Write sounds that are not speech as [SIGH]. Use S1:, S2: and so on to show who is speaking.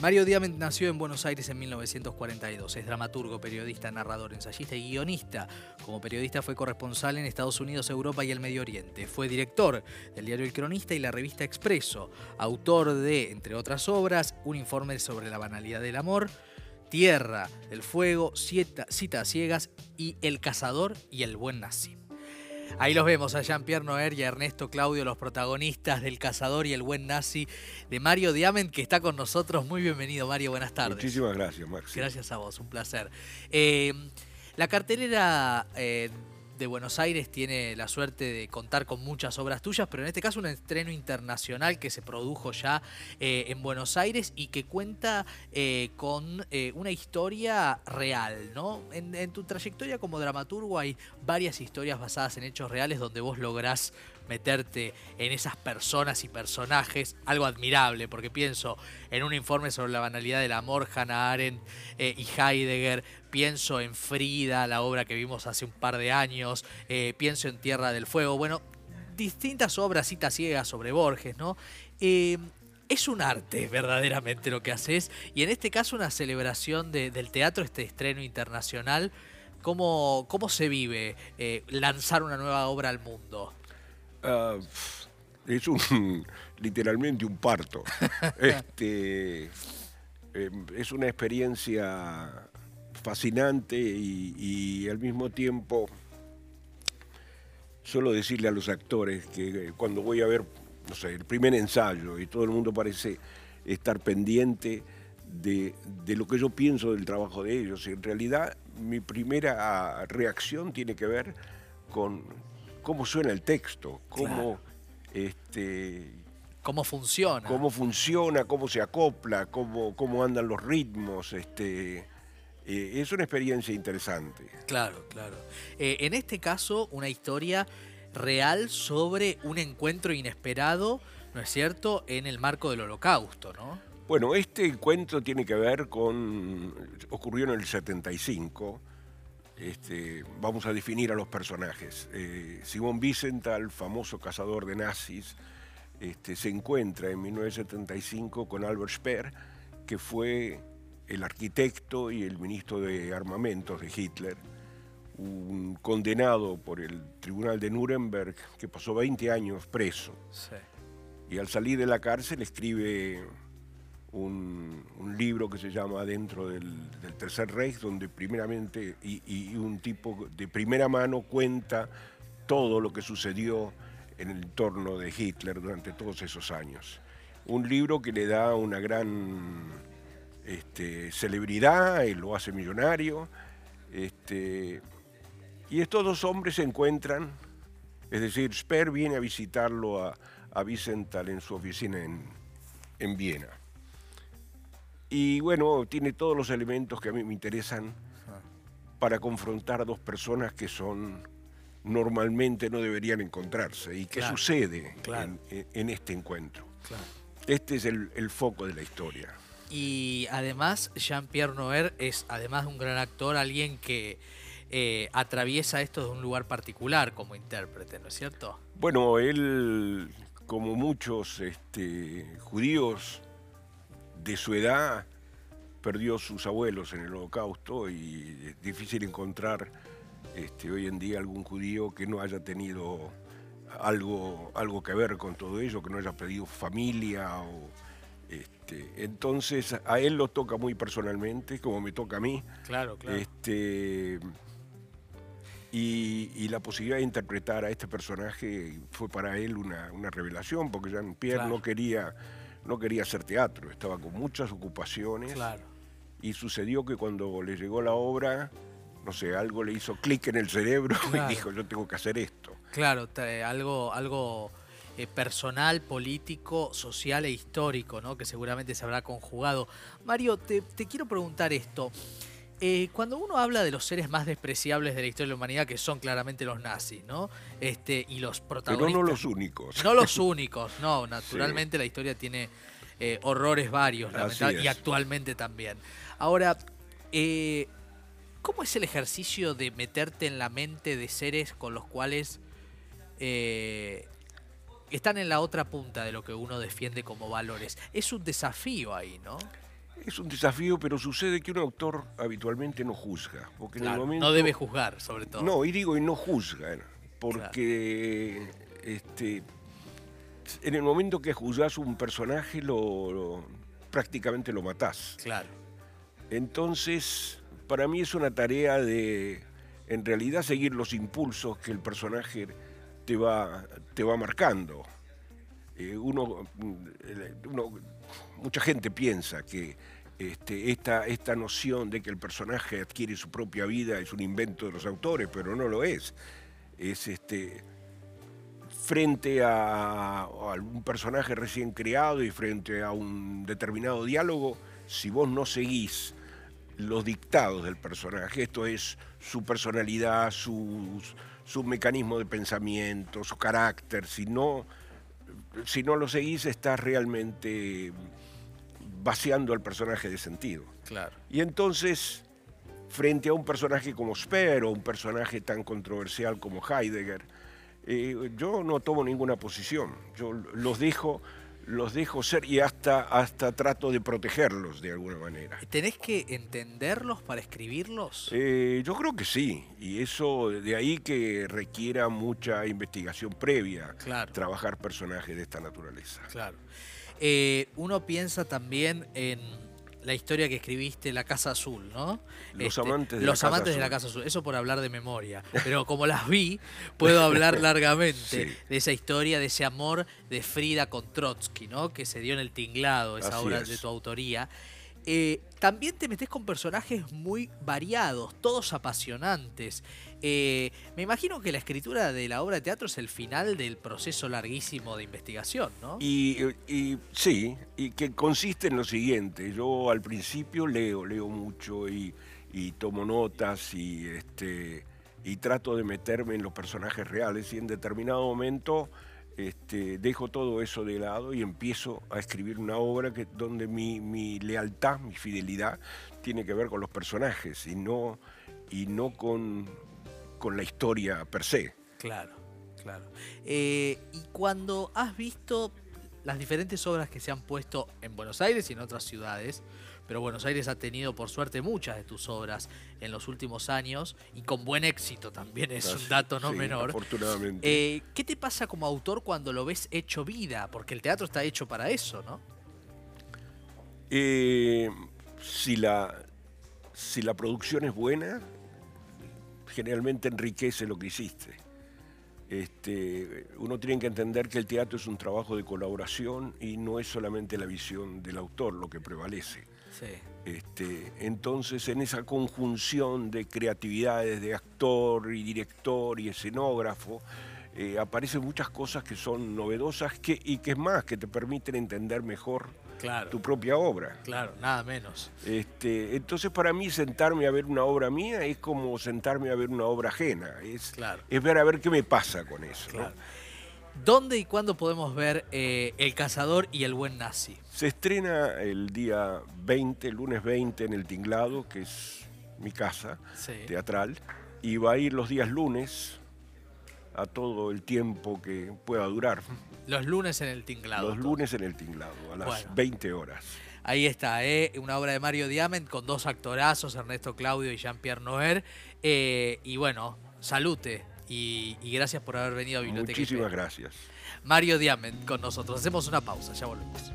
S1: Mario Diamant nació en Buenos Aires en 1942. Es dramaturgo, periodista, narrador, ensayista y guionista. Como periodista fue corresponsal en Estados Unidos, Europa y el Medio Oriente. Fue director del diario El Cronista y la revista Expreso. Autor de, entre otras obras, un informe sobre la banalidad del amor, Tierra del Fuego, Citas Ciegas y El Cazador y el Buen Nazi. Ahí los vemos a Jean-Pierre Noer y a Ernesto Claudio, los protagonistas del Cazador y el Buen Nazi de Mario Diamant, que está con nosotros. Muy bienvenido, Mario. Buenas tardes.
S2: Muchísimas gracias, Max.
S1: Gracias a vos, un placer. Eh, la cartelera eh, de Buenos Aires tiene la suerte de contar con muchas obras tuyas, pero en este caso un estreno internacional que se produjo ya eh, en Buenos Aires y que cuenta eh, con eh, una historia real, ¿no? En, tu trayectoria como dramaturgo hay varias historias basadas en hechos reales donde vos lográs meterte en esas personas y personajes, algo admirable, porque pienso en un informe sobre la banalidad del amor, Hannah Arendt y Heidegger, pienso en Frida, la obra que vimos hace un par de años, eh, pienso en Tierra del Fuego, bueno, distintas obras, citas ciegas sobre Borges, ¿no? Eh, es un arte verdaderamente lo que haces y en este caso una celebración de, del teatro, este estreno internacional. ¿Cómo, cómo se vive eh, lanzar una nueva obra al mundo?
S2: Uh, es un [LAUGHS] literalmente un parto. [LAUGHS] este, eh, es una experiencia fascinante y, y, al mismo tiempo solo decirle a los actores que cuando voy a ver, no sé, el primer ensayo y todo el mundo parece estar pendiente de, de lo que yo pienso del trabajo de ellos. En realidad mi primera reacción tiene que ver con cómo suena el texto, cómo,
S1: Claro.
S2: este,
S1: ¿Cómo funciona?
S2: cómo funciona, cómo se acopla, cómo, cómo andan los ritmos. Este, eh, es una experiencia interesante.
S1: Claro, claro. Eh, en este caso, una historia real sobre un encuentro inesperado, ¿no es cierto?, en el marco del holocausto, ¿no?
S2: Bueno, este encuentro tiene que ver con. ocurrió en el 75. Este, vamos a definir a los personajes. Eh, Simón Wiesenthal, famoso cazador de nazis, este, se encuentra en 1975 con Albert Speer, que fue el arquitecto y el ministro de armamentos de Hitler, un condenado por el tribunal de Nuremberg que pasó 20 años preso.
S1: Sí.
S2: Y al salir de la cárcel escribe un, un libro que se llama Dentro del, del Tercer Reich, donde primeramente, y, y un tipo de primera mano cuenta todo lo que sucedió en el entorno de Hitler durante todos esos años. Un libro que le da una gran este, celebridad, y lo hace millonario. Este, y estos dos hombres se encuentran, es decir, Speer viene a visitarlo a, a Wiesenthal en su oficina en, en Viena. Y bueno, tiene todos los elementos que a mí me interesan para confrontar a dos personas que son normalmente no deberían encontrarse. ¿Y qué
S1: Claro,
S2: sucede
S1: claro.
S2: en, en este encuentro?
S1: Claro.
S2: Este es el, el foco de la historia.
S1: Y además, Jean-Pierre Noer es, además de un gran actor, alguien que eh, atraviesa esto de un lugar particular como intérprete, ¿no es cierto?
S2: Bueno, él, como muchos este, judíos de su edad, perdió sus abuelos en el holocausto y es difícil encontrar este, hoy en día algún judío que no haya tenido algo, algo que ver con todo ello, que no haya pedido familia. O, este, entonces a él lo toca muy personalmente, como me toca a mí.
S1: Claro, claro.
S2: Este, y, y la posibilidad de interpretar a este personaje fue para él una, una revelación, porque Jean-Pierre
S1: Claro.
S2: no, quería, no quería hacer teatro, estaba con muchas ocupaciones.
S1: claro.
S2: Y sucedió que cuando le llegó la obra, no sé, algo le hizo clic en el cerebro
S1: Claro.
S2: y dijo, yo tengo que hacer esto.
S1: Claro, te- algo, algo eh, personal, político, social e histórico, ¿no? Que seguramente se habrá conjugado. Mario, te, te quiero preguntar esto. Eh, cuando uno habla de los seres más despreciables de la historia de la humanidad, que son claramente los nazis, ¿no? Este, y los
S2: Pero
S1: protagonistas.
S2: no los únicos.
S1: No los únicos, no. [LAUGHS] Naturalmente la historia tiene eh, horrores varios, y actualmente también. Ahora, eh, ¿cómo es el ejercicio de meterte en la mente de seres con los cuales están en la otra punta de lo que uno defiende como valores? Es un desafío ahí, ¿no?
S2: Es un desafío, pero sucede que un autor habitualmente no juzga. Porque en el
S1: Claro,
S2: momento,
S1: No debe juzgar, sobre todo.
S2: No, y digo, y no juzga, porque este, en el momento que juzgas un personaje, lo, lo- prácticamente lo matás.
S1: Claro.
S2: Entonces, para mí es una tarea de, en realidad, seguir los impulsos que el personaje te va, te va marcando. Eh, mm, uno- mucha gente piensa que este, esta, esta noción de que el personaje adquiere su propia vida es un invento de los autores, pero no lo es. Es este, frente a, a un personaje recién creado y frente a un determinado diálogo, si vos no seguís los dictados del personaje, esto es su personalidad, su, su mecanismo de pensamiento, su carácter, si no, si no lo seguís estás realmente vaciando al personaje de sentido.
S1: Claro.
S2: Y entonces, frente a un personaje como Speer o un personaje tan controversial como Heidegger, eh, yo no tomo ninguna posición. Yo los dejo, los dejo ser y hasta, hasta trato de protegerlos de alguna manera.
S1: ¿Tenés que entenderlos para escribirlos?
S2: Eh, yo creo que sí, y eso de ahí que requiera mucha investigación previa,
S1: Claro.
S2: trabajar personajes de esta naturaleza.
S1: Claro. Eh, uno piensa también en la historia que escribiste, La Casa Azul, ¿no? Este,
S2: Los amantes de
S1: los
S2: la Casa
S1: amantes de la
S2: Azul.
S1: Casa Azul. Eso por hablar de memoria. Pero como las vi, puedo hablar [LAUGHS] largamente
S2: Sí.
S1: de esa historia, de ese amor de Frida con Trotsky, ¿no? Que se dio en el tinglado, esa
S2: Así
S1: obra
S2: es.
S1: de tu autoría. Eh, también te metes con personajes muy variados, todos apasionantes. Eh, me imagino que la escritura de la obra de teatro es el final del proceso larguísimo de investigación, ¿no?
S2: Y, sí, y que consiste en lo siguiente, yo al principio leo, leo mucho y, y tomo notas y, este, y trato de meterme en los personajes reales y en determinado momento este, dejo todo eso de lado y empiezo a escribir una obra que, donde mi, mi lealtad, mi fidelidad tiene que ver con los personajes y no, y no con, con la historia per se.
S1: Claro, claro. Eh, y cuando has visto las diferentes obras que se han puesto en Buenos Aires y en otras ciudades, pero Buenos Aires ha tenido por suerte muchas de tus obras en los últimos años y con buen éxito también, es un [LAUGHS] dato no
S2: Sí,
S1: menor.
S2: Afortunadamente.
S1: Eh, ¿Qué te pasa como autor cuando lo ves hecho vida? Porque el teatro está hecho para eso, ¿no?
S2: Eh, si, la, si la producción es buena, generalmente enriquece lo que hiciste. Este, uno tiene que entender que el teatro es un trabajo de colaboración y no es solamente la visión del autor lo que prevalece.
S1: Sí.
S2: Este, entonces, en esa conjunción de creatividades de actor y director y escenógrafo, eh, aparecen muchas cosas que son novedosas que, y que es más, que te permiten entender mejor
S1: Claro,
S2: tu propia obra.
S1: claro, nada menos.
S2: Este, entonces para mí sentarme a ver una obra mía es como sentarme a ver una obra ajena, es,
S1: Claro.
S2: es ver a ver qué me pasa con eso. ¿no?
S1: ¿Dónde y cuándo podemos ver eh, El Cazador y El Buen Nazi?
S2: Se estrena el día 20, el lunes 20 en el Tinglado, que es mi casa
S1: Sí.
S2: teatral, y va a ir los días lunes a todo el tiempo que pueda durar.
S1: Los lunes en el Tinglado.
S2: Los lunes en el Tinglado, a las
S1: Bueno.
S2: 20 horas.
S1: Ahí está, ¿eh? una obra de Mario Diamant con dos actorazos, Ernesto Claudio y Jean-Pierre Noer. Eh, y bueno, salute y, y gracias por haber venido a Biblioteca
S2: Muchísimas gracias.
S1: Mario Diamant con nosotros. Hacemos una pausa, ya volvemos.